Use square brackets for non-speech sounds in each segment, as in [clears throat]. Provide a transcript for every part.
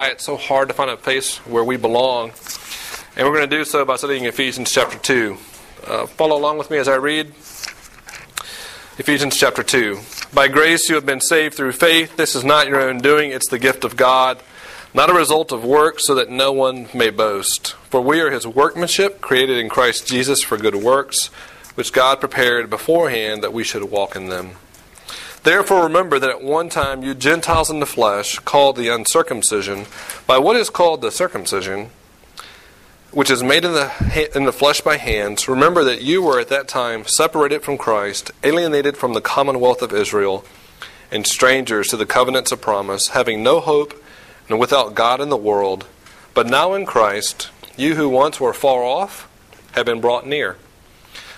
it's so hard to find a place where we belong. And we're going to do so by studying Ephesians chapter 2. Uh, follow along with me as I read Ephesians chapter 2. By grace you have been saved through faith. This is not your own doing, it's the gift of God, not a result of works, so that no one may boast. For we are his workmanship, created in Christ Jesus for good works, which God prepared beforehand that we should walk in them. Therefore, remember that at one time you Gentiles in the flesh, called the uncircumcision, by what is called the circumcision, which is made in the, in the flesh by hands, remember that you were at that time separated from Christ, alienated from the commonwealth of Israel, and strangers to the covenants of promise, having no hope and without God in the world. But now in Christ, you who once were far off have been brought near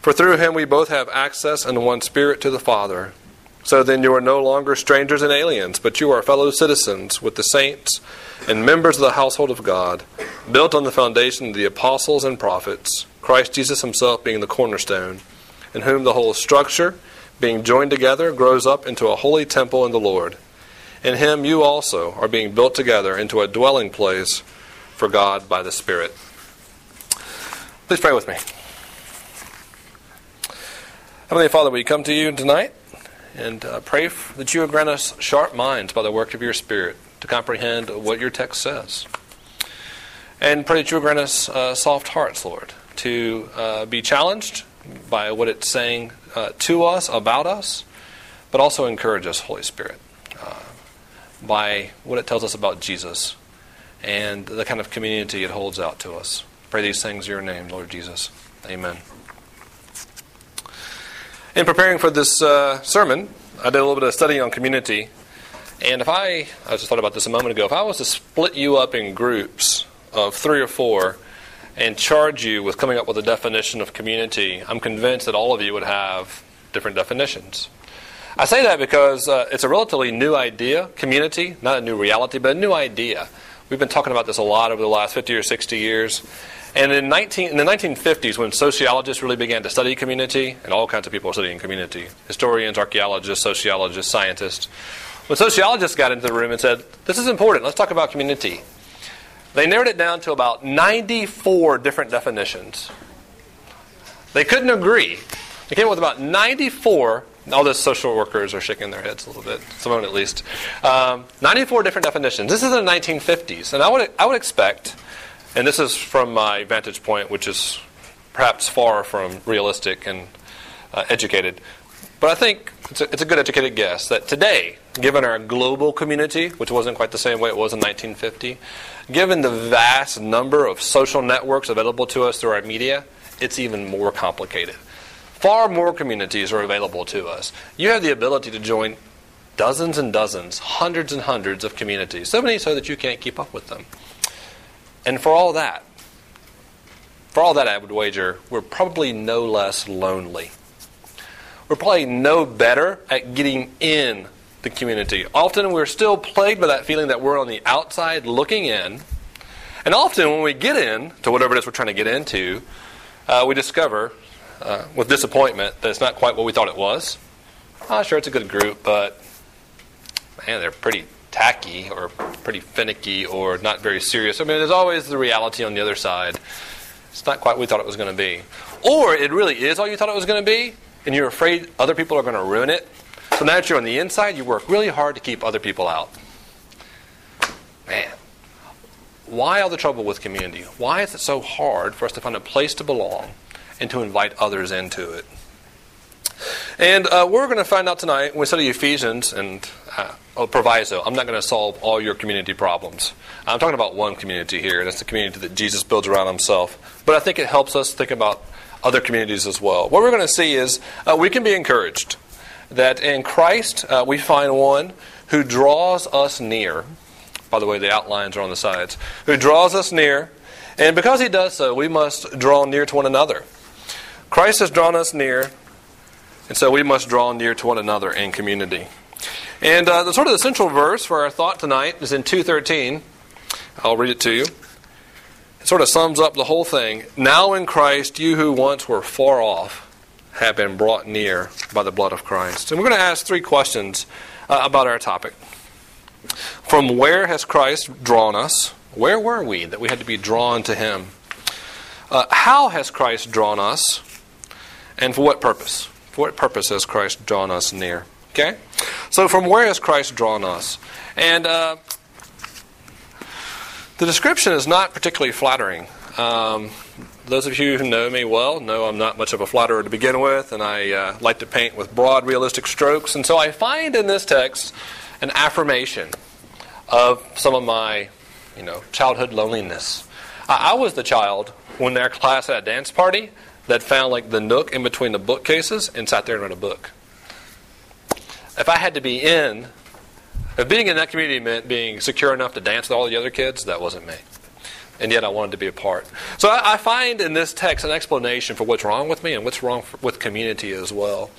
For through him we both have access in one spirit to the Father. So then you are no longer strangers and aliens, but you are fellow citizens with the saints and members of the household of God, built on the foundation of the apostles and prophets, Christ Jesus himself being the cornerstone, in whom the whole structure, being joined together, grows up into a holy temple in the Lord. In him you also are being built together into a dwelling place for God by the Spirit. Please pray with me. Heavenly Father, we come to you tonight and uh, pray that you would grant us sharp minds by the work of your Spirit to comprehend what your text says. And pray that you would grant us uh, soft hearts, Lord, to uh, be challenged by what it's saying uh, to us, about us, but also encourage us, Holy Spirit, uh, by what it tells us about Jesus and the kind of community it holds out to us. Pray these things in your name, Lord Jesus. Amen. In preparing for this uh, sermon, I did a little bit of study on community. And if I, I just thought about this a moment ago, if I was to split you up in groups of three or four and charge you with coming up with a definition of community, I'm convinced that all of you would have different definitions. I say that because uh, it's a relatively new idea, community, not a new reality, but a new idea. We've been talking about this a lot over the last 50 or 60 years. And in, 19, in, the 1950s, when sociologists really began to study community, and all kinds of people are studying community historians, archaeologists, sociologists, scientists when sociologists got into the room and said, This is important, let's talk about community, they narrowed it down to about 94 different definitions. They couldn't agree. They came up with about 94 all the social workers are shaking their heads a little bit, some of them at least. Um, 94 different definitions. This is in the 1950s, and I would, I would expect and this is from my vantage point, which is perhaps far from realistic and uh, educated. But I think it's a, it's a, good educated guess that today, given our global community, which wasn't quite the same way it was in 1950, given the vast number of social networks available to us through our media, it's even more complicated. Far more communities are available to us. You have the ability to join dozens and dozens, hundreds and hundreds of communities, so many so that you can't keep up with them. And for all that, for all that, I would wager we're probably no less lonely. We're probably no better at getting in the community. Often we're still plagued by that feeling that we're on the outside looking in. And often when we get in to whatever it is we're trying to get into, uh, we discover uh, with disappointment that it's not quite what we thought it was. Oh, sure, it's a good group, but man, they're pretty tacky or pretty finicky or not very serious. I mean, there's always the reality on the other side. It's not quite what we thought it was going to be. Or it really is all you thought it was going to be, and you're afraid other people are going to ruin it. So now that you're on the inside, you work really hard to keep other people out. Man, why all the trouble with community? Why is it so hard for us to find a place to belong and to invite others into it? And uh, we're going to find out tonight when we study Ephesians and uh, oh, proviso. I'm not going to solve all your community problems. I'm talking about one community here, and it's the community that Jesus builds around himself. But I think it helps us think about other communities as well. What we're going to see is uh, we can be encouraged that in Christ uh, we find one who draws us near By the way, the outlines are on the sides. Who draws us near. And because he does so, we must draw near to one another. Christ has drawn us near, and so we must draw near to one another in community. And uh, the sort of the central verse for our thought tonight is in 213. I'll read it to you. It sort of sums up the whole thing. Now in Christ, you who once were far off have been brought near by the blood of Christ. And we're going to ask three questions uh, about our topic. From where has Christ drawn us? Where were we that we had to be drawn to Him? Uh, how has Christ drawn us? And for what purpose? For what purpose has Christ drawn us near? Okay? So, from where has Christ drawn us? And uh, the description is not particularly flattering. Um, those of you who know me well know I'm not much of a flatterer to begin with, and I uh, like to paint with broad, realistic strokes. And so I find in this text an affirmation of some of my, you know, childhood loneliness. I, I was the child when our class had a dance party that found like the nook in between the bookcases and sat there and read a book. If I had to be in if being in that community meant being secure enough to dance with all the other kids, that wasn't me. And yet I wanted to be a part. So I, I find in this text an explanation for what's wrong with me and what's wrong for, with community as well.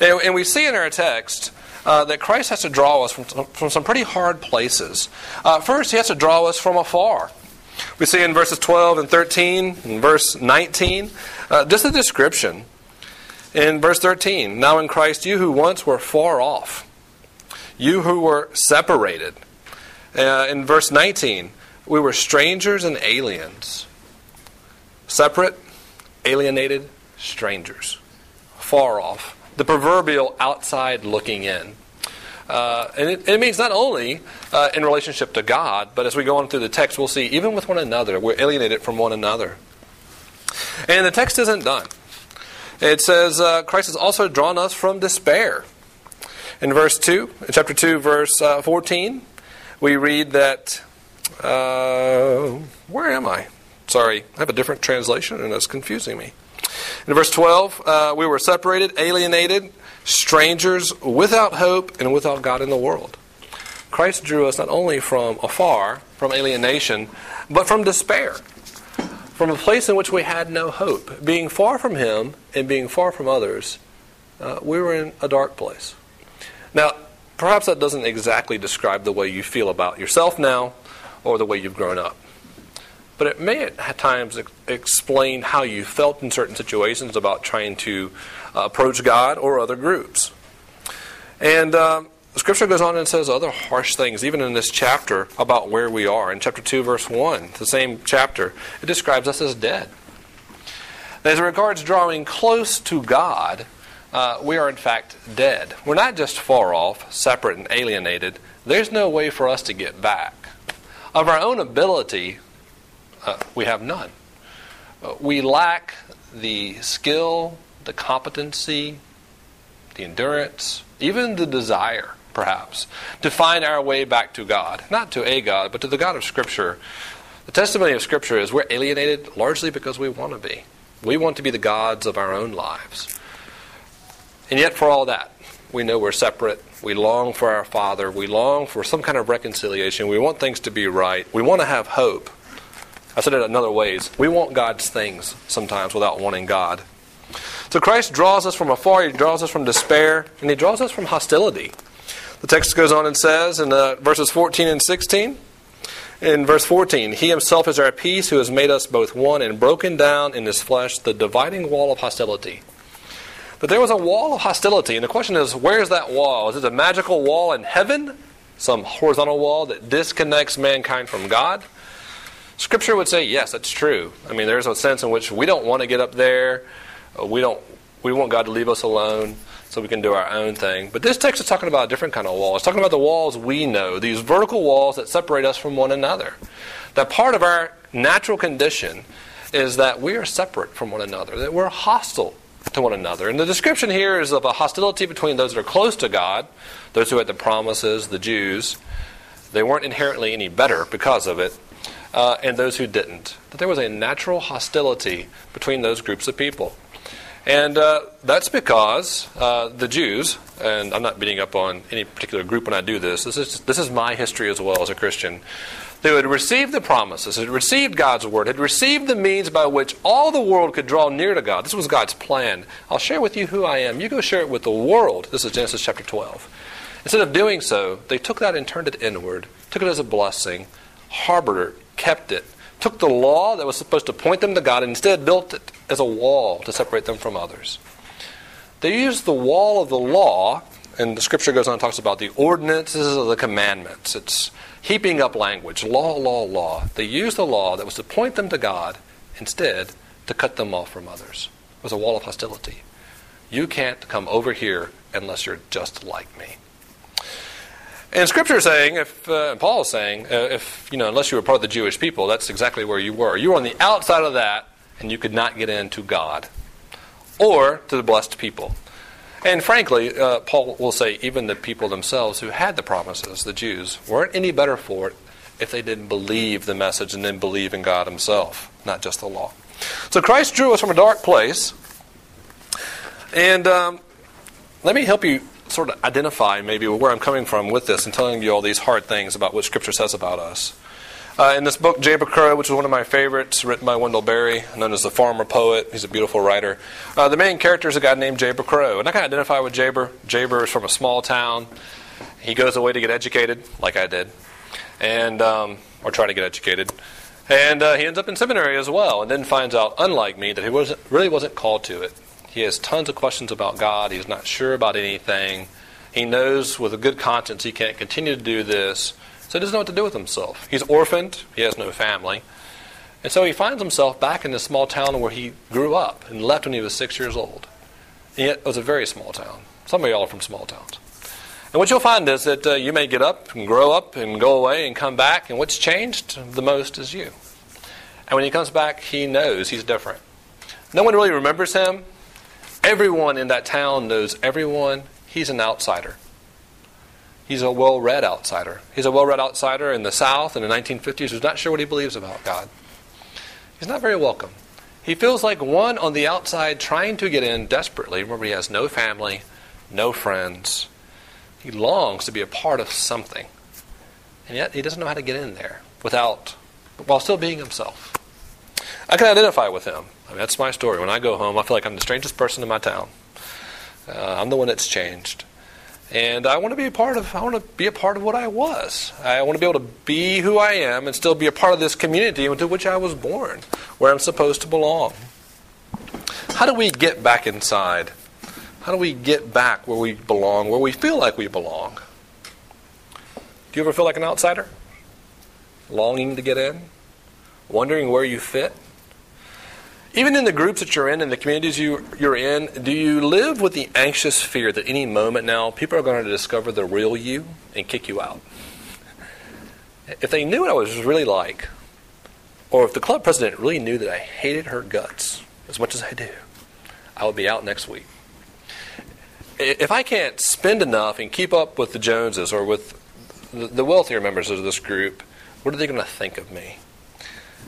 And, and we see in our text uh, that Christ has to draw us from, from some pretty hard places. Uh, first, he has to draw us from afar. We see in verses 12 and 13, and verse 19, uh, just a description. In verse 13, now in Christ, you who once were far off you who were separated. Uh, in verse 19, we were strangers and aliens. Separate, alienated, strangers. Far off. The proverbial outside looking in. Uh, and it, it, means not only uh, in relationship to God, but as we go on through the text, we'll see even with one another, we're alienated from one another. And the text isn't done. It says uh, Christ has also drawn us from despair. In verse 2, in chapter 2, verse uh, 14, we read that. Uh, where am I? Sorry, I have a different translation and it's confusing me. In verse 12, uh, we were separated, alienated, strangers, without hope, and without God in the world. Christ drew us not only from afar, from alienation, but from despair, from a place in which we had no hope. Being far from Him and being far from others, uh, we were in a dark place. Now, perhaps that doesn't exactly describe the way you feel about yourself now or the way you've grown up. But it may at times explain how you felt in certain situations about trying to uh, approach God or other groups. And um, Scripture goes on and says other harsh things, even in this chapter, about where we are. In chapter 2, verse 1, the same chapter, it describes us as dead. As regards drawing close to God, uh, we are in fact dead. We're not just far off, separate, and alienated. There's no way for us to get back. Of our own ability, uh, we have none. Uh, we lack the skill, the competency, the endurance, even the desire, perhaps, to find our way back to God. Not to a God, but to the God of Scripture. The testimony of Scripture is we're alienated largely because we want to be. We want to be the gods of our own lives. And yet, for all that, we know we're separate. We long for our Father. We long for some kind of reconciliation. We want things to be right. We want to have hope. I said it in other ways. We want God's things sometimes without wanting God. So Christ draws us from afar, He draws us from despair, and He draws us from hostility. The text goes on and says in uh, verses 14 and 16, in verse 14, He Himself is our peace, who has made us both one and broken down in His flesh the dividing wall of hostility but there was a wall of hostility. And the question is, where is that wall? Is it a magical wall in heaven? Some horizontal wall that disconnects mankind from God? Scripture would say, yes, that's true. I mean, there's a sense in which we don't want to get up there. Uh, we don't. We want God to leave us alone so we can do our own thing. But this text is talking about a different kind of wall. It's talking about the walls we know, these vertical walls that separate us from one another. That part of our natural condition is that we are separate from one another, that we're hostile to one another. And the description here is of a hostility between those that are close to God, those who had the promises, the Jews. They weren't inherently any better because of it, uh, and those who didn't. That there was a natural hostility between those groups of people. And uh, that's because uh, the Jews, and I'm not beating up on any particular group when I do this, this is, this is my history as well as a Christian. They had received the promises, had received God's word, had received the means by which all the world could draw near to God. This was God's plan. I'll share with you who I am. You go share it with the world. This is Genesis chapter 12. Instead of doing so, they took that and turned it inward, took it as a blessing, harbored it, kept it, took the law that was supposed to point them to God and instead built it as a wall to separate them from others. They used the wall of the law, and the scripture goes on and talks about the ordinances of the commandments. It's heaping up language law, law, law. They used the law that was to point them to God instead to cut them off from others. It was a wall of hostility. You can't come over here unless you're just like me. And Scripture is saying, if uh, Paul is saying, uh, if you know, unless you were part of the Jewish people, that's exactly where you were. You were on the outside of that, and you could not get into God or to the blessed people. And frankly, uh, Paul will say even the people themselves who had the promises, the Jews, weren't any better for it if they didn't believe the message and then believe in God Himself, not just the law. So Christ drew us from a dark place. And um, let me help you sort of identify maybe where I'm coming from with this and telling you all these hard things about what Scripture says about us. Uh, in this book, Jayber Crow, which is one of my favorites, written by Wendell Berry, known as the farmer poet, he's a beautiful writer. Uh, the main character is a guy named Jayber Crow, and I can identify with Jayber. Jayber is from a small town. He goes away to get educated, like I did, and um, or try to get educated. And uh, he ends up in seminary as well, and then finds out, unlike me, that he wasn't, really wasn't called to it. He has tons of questions about God. He's not sure about anything. He knows with a good conscience he can't continue to do this, so he doesn't know what to do with himself. He's orphaned, he has no family. And so he finds himself back in the small town where he grew up and left when he was six years old. And yet it was a very small town. Some of y'all are from small towns. And what you'll find is that uh, you may get up and grow up and go away and come back, and what's changed the most is you. And when he comes back, he knows he's different. No one really remembers him. Everyone in that town knows everyone. He's an outsider. He's a well read outsider. He's a well read outsider in the South in the 1950s who's not sure what he believes about God. He's not very welcome. He feels like one on the outside trying to get in desperately. Remember, he has no family, no friends. He longs to be a part of something. And yet he doesn't know how to get in there without, while still being himself. I can identify with him. I mean, that's my story. When I go home, I feel like I'm the strangest person in my town. Uh, I'm the one that's changed, and I want to be a part of. I want to be a part of what I was. I want to be able to be who I am and still be a part of this community into which I was born, where I'm supposed to belong. How do we get back inside? How do we get back where we belong, where we feel like we belong? Do you ever feel like an outsider? Longing to get in? Wondering where you fit? Even in the groups that you're in, in the communities you, you're in, do you live with the anxious fear that any moment now people are going to discover the real you and kick you out? If they knew what I was really like, or if the club president really knew that I hated her guts as much as I do, I would be out next week. If I can't spend enough and keep up with the Joneses or with the wealthier members of this group, what are they going to think of me?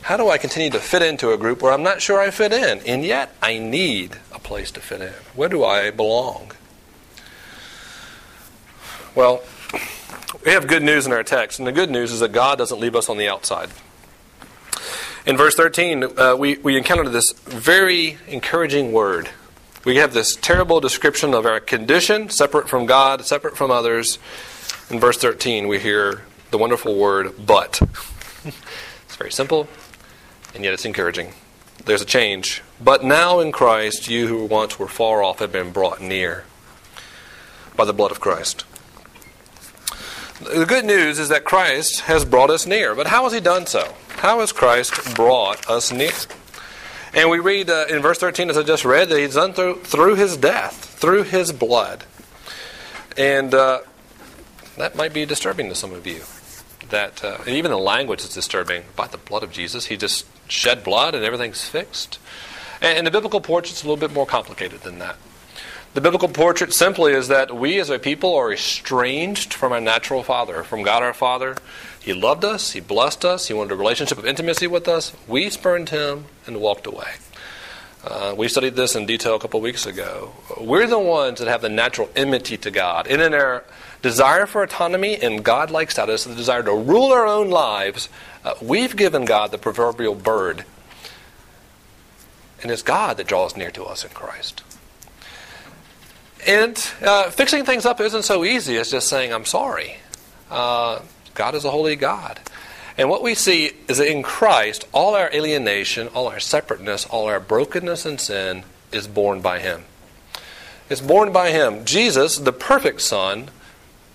How do I continue to fit into a group where I'm not sure I fit in, and yet I need a place to fit in? Where do I belong? Well, we have good news in our text, and the good news is that God doesn't leave us on the outside. In verse 13, uh, we, we encounter this very encouraging word. We have this terrible description of our condition, separate from God, separate from others. In verse 13, we hear the wonderful word, but. [laughs] it's very simple, and yet it's encouraging. There's a change. But now in Christ, you who once were far off have been brought near by the blood of Christ. The good news is that Christ has brought us near. But how has he done so? How has Christ brought us near? And we read uh, in verse 13, as I just read, that he's done through, through his death, through his blood. And uh, that might be disturbing to some of you. That uh, even the language is disturbing. By the blood of Jesus, he just shed blood and everything's fixed. And, the biblical portrait's a little bit more complicated than that. The biblical portrait simply is that we as a people are estranged from our natural Father, from God our Father. He loved us, He blessed us, He wanted a relationship of intimacy with us. We spurned Him and walked away. Uh, we studied this in detail a couple weeks ago. We're the ones that have the natural enmity to God. In and in our desire for autonomy and godlike status, the desire to rule our own lives, uh, we've given God the proverbial bird. And it's God that draws near to us in Christ. And uh, fixing things up isn't so easy as just saying, I'm sorry. Uh, God is a holy God. And what we see is that in Christ, all our alienation, all our separateness, all our brokenness and sin is borne by Him. It's borne by Him. Jesus, the perfect Son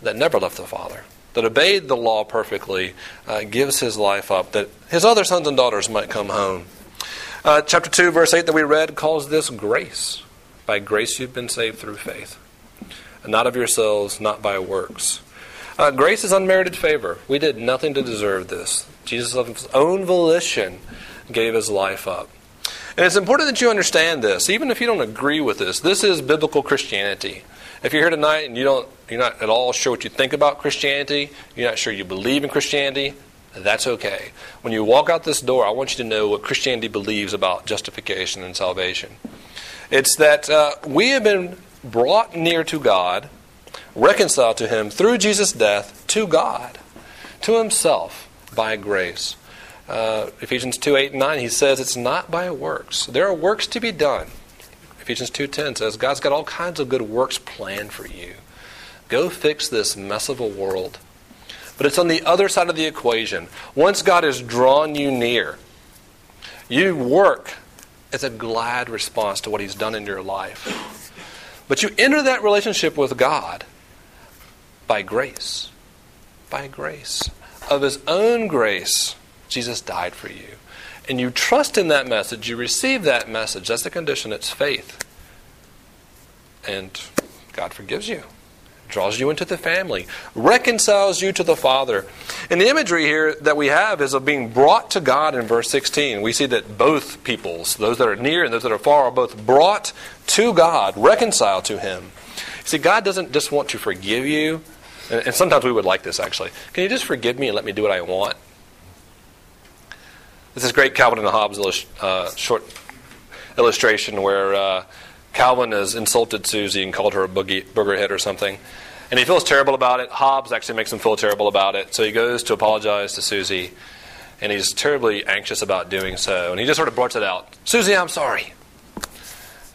that never left the Father, that obeyed the law perfectly, uh, gives His life up that His other sons and daughters might come home. Uh, chapter 2, verse 8 that we read calls this grace. By grace you've been saved through faith, not of yourselves, not by works. Uh, grace is unmerited favor. We did nothing to deserve this. Jesus, of his own volition, gave his life up. And it's important that you understand this, even if you don't agree with this. This is biblical Christianity. If you're here tonight and you don't, you're not at all sure what you think about Christianity, you're not sure you believe in Christianity, that's okay. When you walk out this door, I want you to know what Christianity believes about justification and salvation. It's that uh, we have been brought near to God reconciled to him through Jesus' death to God, to himself by grace. Uh, Ephesians 2 8 and 9, he says it's not by works. There are works to be done. Ephesians 2.10 says God's got all kinds of good works planned for you. Go fix this mess of a world. But it's on the other side of the equation. Once God has drawn you near, you work as a glad response to what He's done in your life. But you enter that relationship with God by grace. By grace. Of His own grace, Jesus died for you. And you trust in that message, you receive that message. That's the condition, it's faith. And God forgives you, draws you into the family, reconciles you to the Father. And the imagery here that we have is of being brought to God in verse 16. We see that both peoples, those that are near and those that are far, are both brought to God, reconciled to Him. See, God doesn't just want to forgive you, and, sometimes we would like this actually. Can you just forgive me and let me do what I want? This is great Calvin and Hobbes uh, short illustration where uh, Calvin has insulted Susie and called her a boogie, boogerhead or something. And he feels terrible about it. Hobbes actually makes him feel terrible about it. So he goes to apologize to Susie, and he's terribly anxious about doing so. And he just sort of blurts it out Susie, I'm sorry.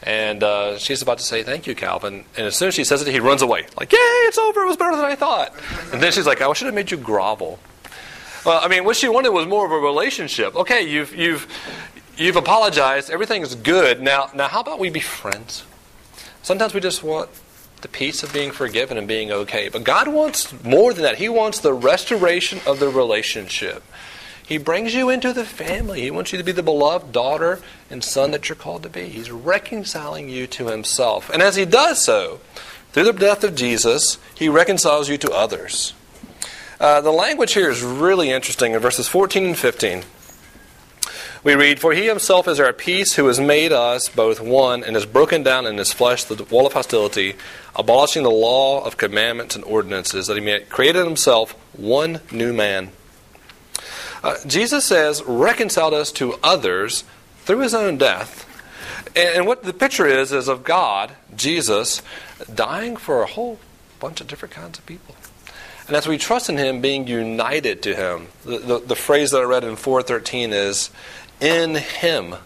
And uh, she's about to say, Thank you, Calvin. And as soon as she says it, he runs away. Like, Yay, it's over. It was better than I thought. And then she's like, I should have made you grovel. Well, I mean, what she wanted was more of a relationship. Okay, you've, you've, you've apologized. Everything's good. Now, now, how about we be friends? Sometimes we just want the peace of being forgiven and being okay. But God wants more than that. He wants the restoration of the relationship. He brings you into the family. He wants you to be the beloved daughter and son that you're called to be. He's reconciling you to Himself. And as He does so, through the death of Jesus, He reconciles you to others. Uh, the language here is really interesting in verses 14 and 15. We read, For he himself is our peace, who has made us both one, and has broken down in his flesh the wall of hostility, abolishing the law of commandments and ordinances, that he may create in himself one new man uh, Jesus says, reconciled us to others through his own death. And, and what the picture is, is of God, Jesus, dying for a whole bunch of different kinds of people. And as we trust in him, being united to him, the, the, the phrase that I read in 413 is, in him.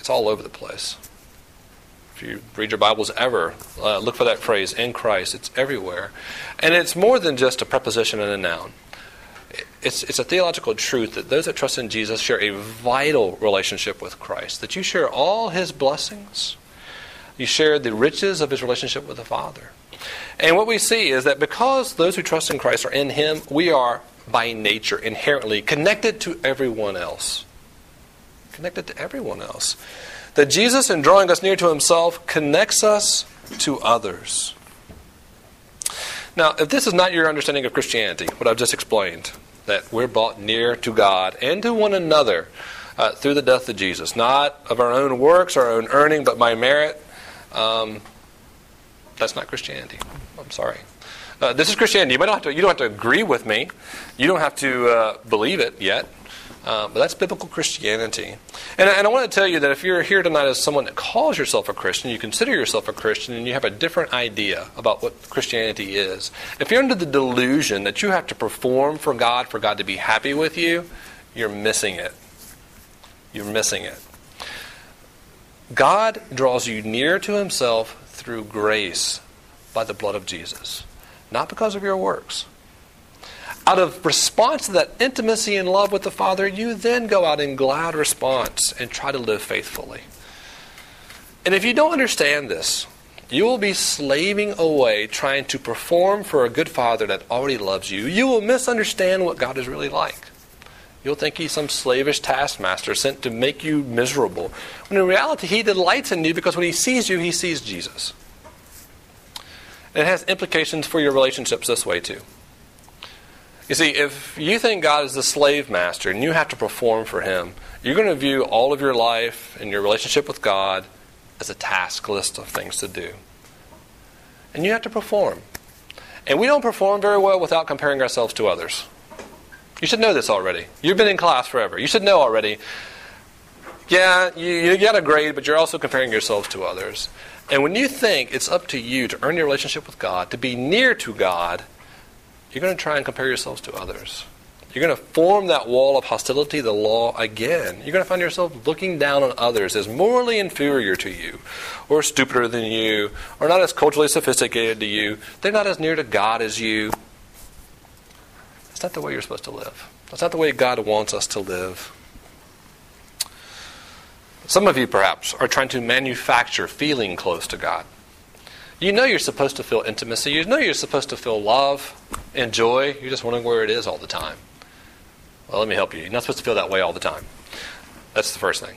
It's all over the place. If you read your Bibles ever, uh, look for that phrase, in Christ. It's everywhere. And it's more than just a preposition and a noun it's, it's a theological truth that those that trust in Jesus share a vital relationship with Christ, that you share all his blessings, you share the riches of his relationship with the Father. And what we see is that because those who trust in Christ are in him, we are by nature inherently connected to everyone else. Connected to everyone else. That Jesus, in drawing us near to himself, connects us to others. Now, if this is not your understanding of Christianity, what I've just explained, that we're brought near to God and to one another uh, through the death of Jesus, not of our own works, our own earning, but by merit, um, that's not Christianity. I'm sorry. Uh, this is Christianity. You, might not have to, you don't have to agree with me. You don't have to uh, believe it yet. Uh, but that's biblical Christianity. And, and I want to tell you that if you're here tonight as someone that calls yourself a Christian, you consider yourself a Christian, and you have a different idea about what Christianity is, if you're under the delusion that you have to perform for God for God to be happy with you, you're missing it. You're missing it. God draws you near to himself through grace by the blood of Jesus, not because of your works out of response to that intimacy and love with the Father, you then go out in glad response and try to live faithfully. And if you don't understand this, you will be slaving away trying to perform for a good Father that already loves you. You will misunderstand what God is really like. You'll think He's some slavish taskmaster sent to make you miserable. When in reality, He delights in you because when He sees you, He sees Jesus. It has implications for your relationships this way, too. You see, if you think God is the slave master and you have to perform for him, you're going to view all of your life and your relationship with God as a task list of things to do. And you have to perform. And we don't perform very well without comparing ourselves to others. You should know this already. You've been in class forever. You should know already. Yeah, you, you a grade, but you're also comparing yourselves to others. And when you think it's up to you to earn your relationship with God, to be near to God, you're going to try and compare yourselves to others. You're going to form that wall of hostility, the law, again. You're going to find yourself looking down on others as morally inferior to you, or stupider than you, or not as culturally sophisticated to you. They're not as near to God as you. That's not the way you're supposed to live. That's not the way God wants us to live. Some of you, perhaps, are trying to manufacture feeling close to God. You know you're supposed to feel intimacy. You know you're supposed to feel love and joy. You're just wondering where it is all the time. Well, let me help you. You're not supposed to feel that way all the time. That's the first thing.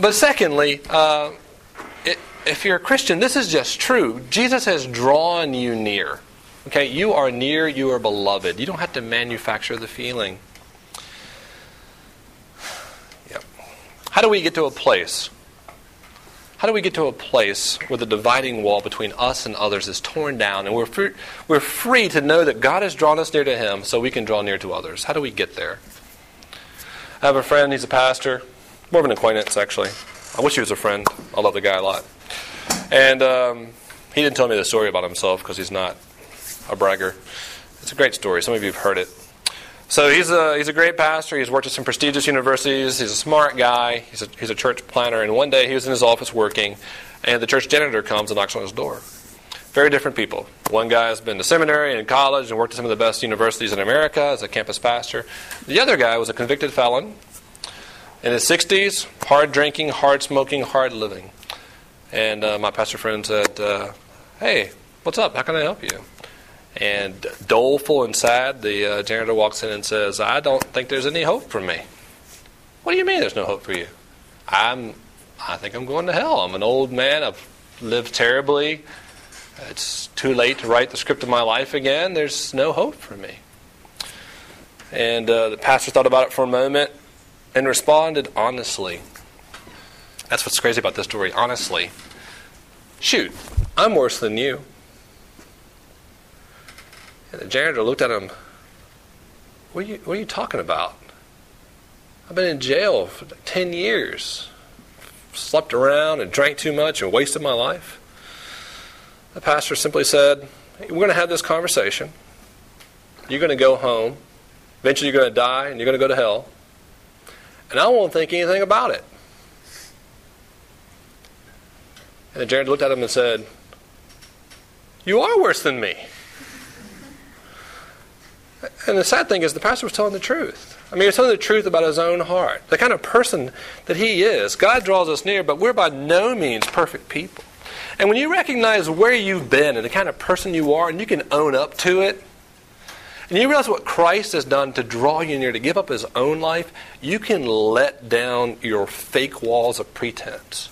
But secondly, uh, it, if you're a Christian, this is just true. Jesus has drawn you near. Okay, you are near, you are beloved. You don't have to manufacture the feeling. Yep. How do we get to a place how do we get to a place where the dividing wall between us and others is torn down and we're free, we're free to know that God has drawn us near to Him so we can draw near to others? How do we get there? I have a friend, he's a pastor, more of an acquaintance actually. I wish he was a friend. I love the guy a lot. And um, he didn't tell me the story about himself because he's not a bragger. It's a great story. Some of you have heard it. So he's a, he's a great pastor. He's worked at some prestigious universities. He's a smart guy. He's a, he's a church planner. And one day he was in his office working, and the church janitor comes and knocks on his door. Very different people. One guy has been to seminary and college and worked at some of the best universities in America as a campus pastor. The other guy was a convicted felon in his 60s, hard drinking, hard smoking, hard living. And uh, my pastor friend said, uh, Hey, what's up? How can I help you? And doleful inside, the uh, janitor walks in and says, I don't think there's any hope for me. What do you mean there's no hope for you? I'm, I think I'm going to hell. I'm an old man. I've lived terribly. It's too late to write the script of my life again. There's no hope for me. And uh, the pastor thought about it for a moment and responded honestly. That's what's crazy about this story. Honestly, shoot, I'm worse than you. And the janitor looked at him. What are you, what are you talking about? I've been in jail for 10 years. Slept around and drank too much and wasted my life. The pastor simply said, We're going to have this conversation. You're going to go home. Eventually, you're going to die and you're going to go to hell. And I won't think anything about it. And the janitor looked at him and said, You are worse than me. And the sad thing is, the pastor was telling the truth. I mean, he was telling the truth about his own heart, the kind of person that he is. God draws us near, but we're by no means perfect people. And when you recognize where you've been and the kind of person you are, and you can own up to it, and you realize what Christ has done to draw you near, to give up his own life, you can let down your fake walls of pretense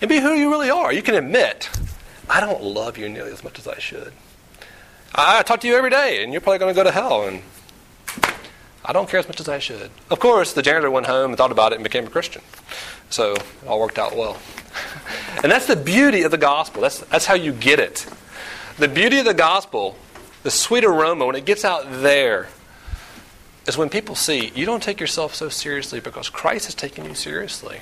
and be who you really are. You can admit, I don't love you nearly as much as I should. I talk to you every day, and you're probably going to go to hell. And I don't care as much as I should. Of course, the janitor went home and thought about it and became a Christian. So it all worked out well. [laughs] and that's the beauty of the gospel. That's, that's how you get it. The beauty of the gospel, the sweet aroma, when it gets out there, is when people see you don't take yourself so seriously because Christ is taking you seriously.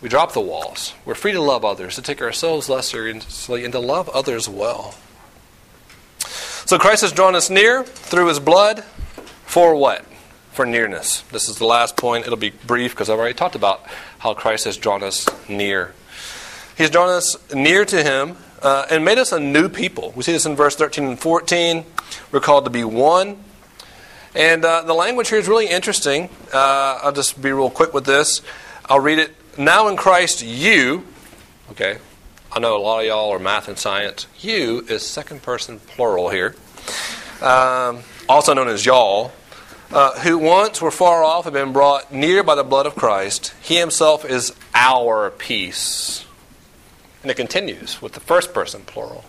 We drop the walls. We're free to love others, to take ourselves less seriously, and to love others well. So Christ has drawn us near through his blood for what? For nearness. This is the last point. It'll be brief because I've already talked about how Christ has drawn us near. He's drawn us near to him uh, and made us a new people. We see this in verse 13 and 14. We're called to be one. And uh, the language here is really interesting. Uh, I'll just be real quick with this. I'll read it now in Christ, you, okay, I know a lot of y'all are math and science. You is second person plural here, um, also known as y'all, uh, who once were far off have been brought near by the blood of Christ. He himself is our peace. And it continues with the first person plural.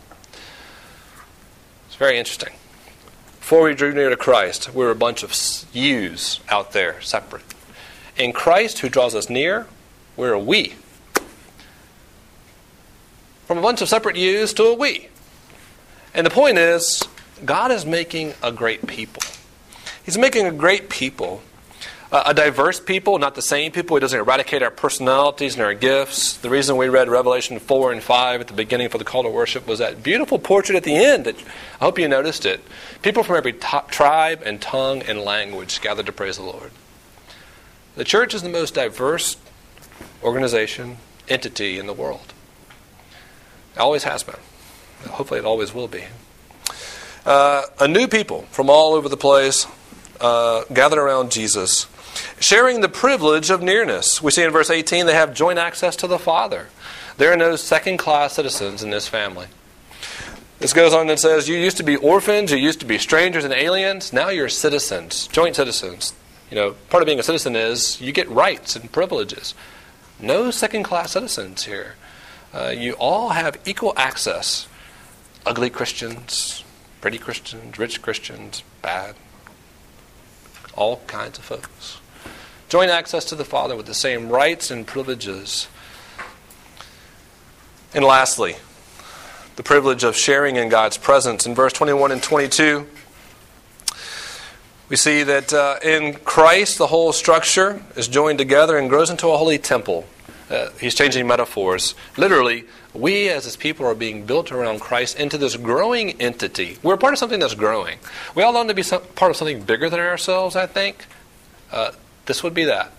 It's very interesting. Before we drew near to Christ, we were a bunch of yous out there, separate. In Christ, who draws us near, we're a we. From a bunch of separate yous to a we. And the point is, God is making a great people. He's making a great people, a diverse people, not the same people. He doesn't eradicate our personalities and our gifts. The reason we read Revelation 4 and 5 at the beginning for the call to worship was that beautiful portrait at the end. That I hope you noticed it. People from every t- tribe and tongue and language gathered to praise the Lord. The church is the most diverse organization, entity in the world. Always has been. Hopefully, it always will be. Uh, a new people from all over the place uh, gathered around Jesus, sharing the privilege of nearness. We see in verse 18 they have joint access to the Father. There are no second class citizens in this family. This goes on and says, You used to be orphans, you used to be strangers and aliens, now you're citizens, joint citizens. You know, part of being a citizen is you get rights and privileges. No second class citizens here. Uh, you all have equal access. Ugly Christians, pretty Christians, rich Christians, bad. All kinds of folks. Joint access to the Father with the same rights and privileges. And lastly, the privilege of sharing in God's presence. In verse 21 and 22, we see that uh, in Christ, the whole structure is joined together and grows into a holy temple. Uh, he's changing metaphors. Literally, we as his people are being built around Christ into this growing entity. We're part of something that's growing. We all long to be some, part of something bigger than ourselves, I think. Uh, this would be that.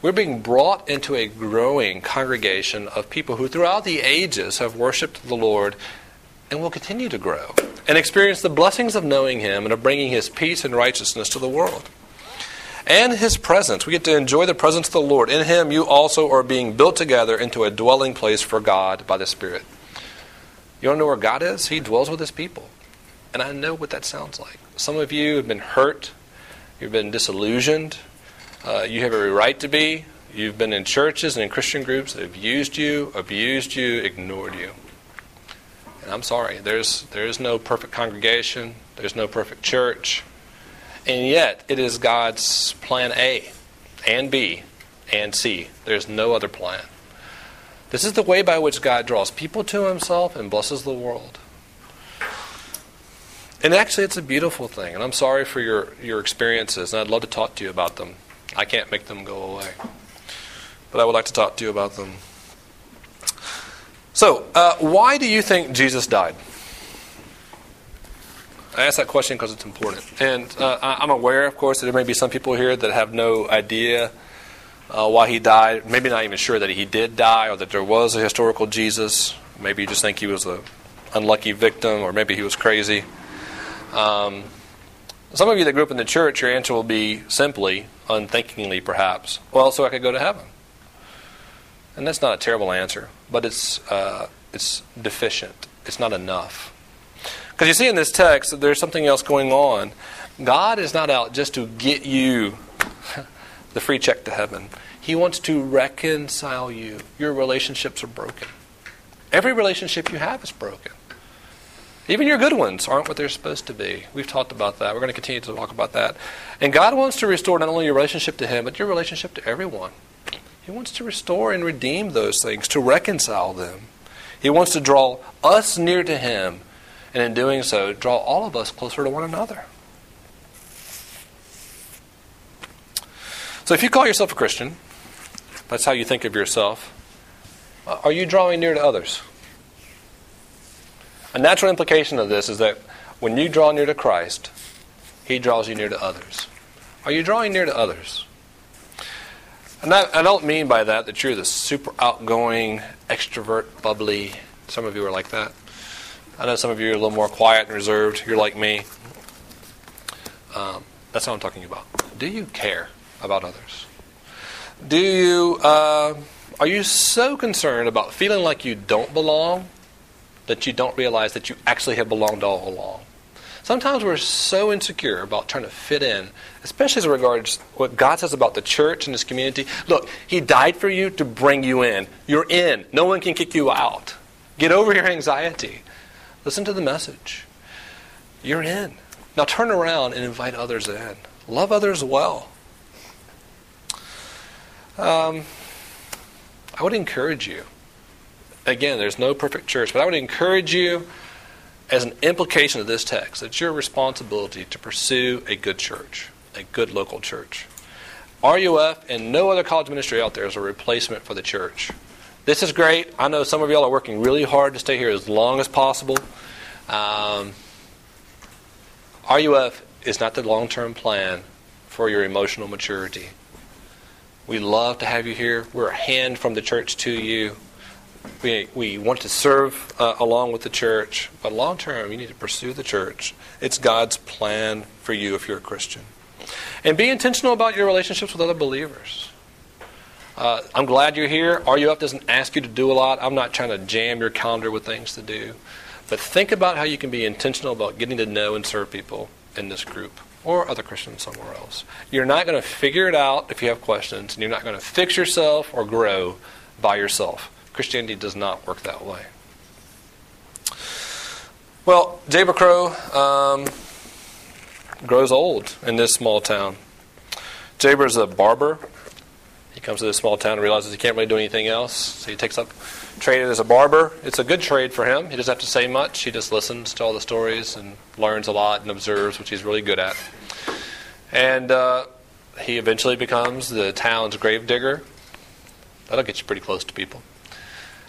We're being brought into a growing congregation of people who, throughout the ages, have worshiped the Lord and will continue to grow and experience the blessings of knowing Him and of bringing His peace and righteousness to the world. And His presence. We get to enjoy the presence of the Lord. In Him, you also are being built together into a dwelling place for God by the Spirit. You don't know where God is? He dwells with His people. And I know what that sounds like. Some of you have been hurt, you've been disillusioned, uh, you have every right to be. You've been in churches and in Christian groups that have used you, abused you, ignored you. And I'm sorry, there's, there is no perfect congregation, there's no perfect church. And yet, it is God's plan A and B and C. There's no other plan. This is the way by which God draws people to Himself and blesses the world. And actually, it's a beautiful thing. And I'm sorry for your, your experiences, and I'd love to talk to you about them. I can't make them go away. But I would like to talk to you about them. So, uh, why do you think Jesus died? I ask that question because it's important. And uh, I'm aware, of course, that there may be some people here that have no idea uh, why he died. Maybe not even sure that he did die or that there was a historical Jesus. Maybe you just think he was an unlucky victim or maybe he was crazy. Um, some of you that grew up in the church, your answer will be simply, unthinkingly perhaps, well, so I could go to heaven. And that's not a terrible answer, but it's, uh, it's deficient. It's not enough. Because you see in this text that there's something else going on. God is not out just to get you [laughs] the free check to heaven, He wants to reconcile you. Your relationships are broken. Every relationship you have is broken. Even your good ones aren't what they're supposed to be. We've talked about that. We're going to continue to talk about that. And God wants to restore not only your relationship to Him, but your relationship to everyone. He wants to restore and redeem those things, to reconcile them. He wants to draw us near to Him, and in doing so, draw all of us closer to one another. So if you call yourself a Christian, that's how you think of yourself, uh, are you drawing near to others? A natural implication of this is that when you draw near to Christ, He draws you near to others. Are you drawing near to others? And I, I don't mean by that that you're the super outgoing, extrovert, bubbly. Some of you are like that. I know some of you are a little more quiet and reserved. You're like me. Um, that's what I'm talking about. Do you care about others? Do you uh, are you so concerned about feeling like you don't belong that you don't realize that you actually have belonged all along? Sometimes we're so insecure about trying to fit in, especially as regards what God says about the church and His community. Look, He died for you to bring you in. You're in. No one can kick you out. Get over your anxiety. Listen to the message. You're in. Now turn around and invite others in. Love others well. Um, I would encourage you. Again, there's no perfect church, but I would encourage you, as an implication of this text, it's your responsibility to pursue a good church, a good local church. RUF and no other college ministry out there is a replacement for the church. This is great. I know some of y'all are working really hard to stay here as long as possible. Um, RUF is not the long term plan for your emotional maturity. We love to have you here. We're a hand from the church to you. We, we want to serve uh, along with the church, but long term, you need to pursue the church. It's God's plan for you if you're a Christian. And be intentional about your relationships with other believers. Uh, I'm glad you're here. RUF doesn't ask you to do a lot. I'm not trying to jam your calendar with things to do. But think about how you can be intentional about getting to know and serve people in this group or other Christians somewhere else. You're not going to figure it out if you have questions, and you're not going to fix yourself or grow by yourself. Christianity does not work that way. Well, Jayber Crow um, grows old in this small town. Jayber's a barber. He comes to this small town and realizes he can't really do anything else, so he takes up trade as a barber. It's a good trade for him. He doesn't have to say much. He just listens to all the stories and learns a lot and observes, which he's really good at. And uh, he eventually becomes the town's grave digger. That'll get you pretty close to people.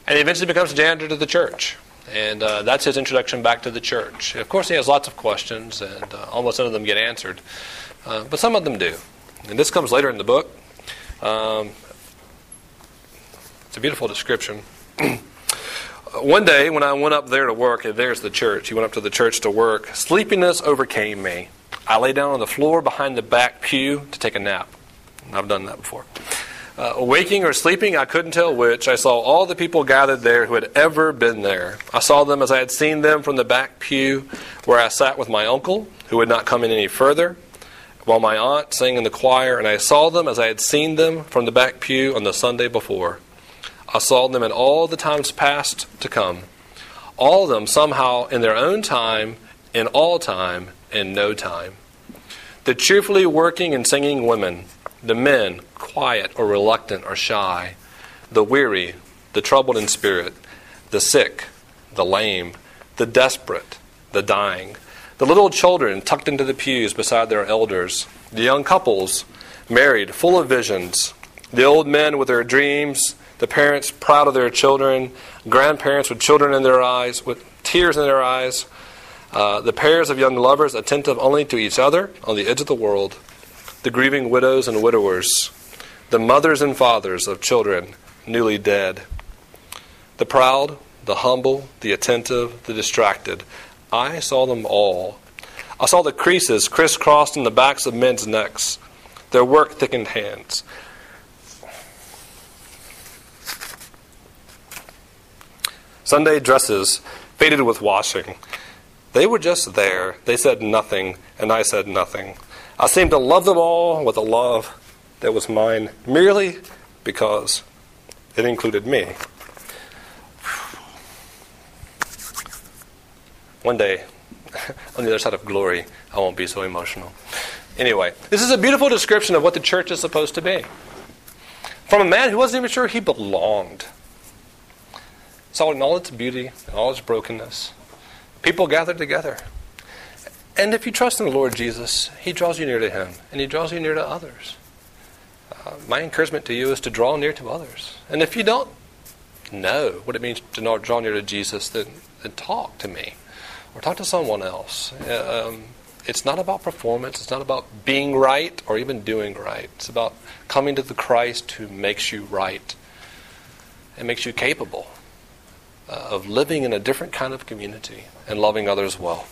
And he eventually becomes janitor to the church. And uh, that's his introduction back to the church. Of course, he has lots of questions, and uh, almost none of them get answered. Uh, but some of them do. And this comes later in the book. Um, it's a beautiful description. [clears throat] One day, when I went up there to work, and there's the church, he went up to the church to work, sleepiness overcame me. I lay down on the floor behind the back pew to take a nap. I've done that before. Uh, waking or sleeping, I couldn't tell which. I saw all the people gathered there who had ever been there. I saw them as I had seen them from the back pew where I sat with my uncle, who would not come in any further, while my aunt sang in the choir, and I saw them as I had seen them from the back pew on the Sunday before. I saw them in all the times past to come. All of them somehow in their own time, in all time, in no time. The cheerfully working and singing women, the men, quiet or reluctant or shy, the weary, the troubled in spirit, the sick, the lame, the desperate, the dying, the little children tucked into the pews beside their elders, the young couples, married, full of visions, the old men with their dreams, the parents proud of their children, grandparents with children in their eyes, with tears in their eyes, uh, the pairs of young lovers attentive only to each other on the edge of the world, the grieving widows and widowers, the mothers and fathers of children newly dead, the proud, the humble, the attentive, the distracted. I saw them all. I saw the creases crisscrossed in the backs of men's necks, their work thickened hands. Sunday dresses faded with washing. They were just there. They said nothing, and I said nothing. I seemed to love them all with a love that was mine merely because it included me. One day, [laughs] on the other side of glory, I won't be so emotional. Anyway, this is a beautiful description of what the church is supposed to be. From a man who wasn't even sure he belonged saw in all its beauty and all its brokenness. People gathered together. And if you trust in the Lord Jesus, He draws you near to Him, and He draws you near to others. uh, my encouragement to you is to draw near to others. And if you don't know what it means to draw near to Jesus, then, then talk to me or talk to someone else. Um, it's not about performance. It's not about being right or even doing right. It's about coming to the Christ who makes you right and makes you capable uh, of living in a different kind of community and loving others well.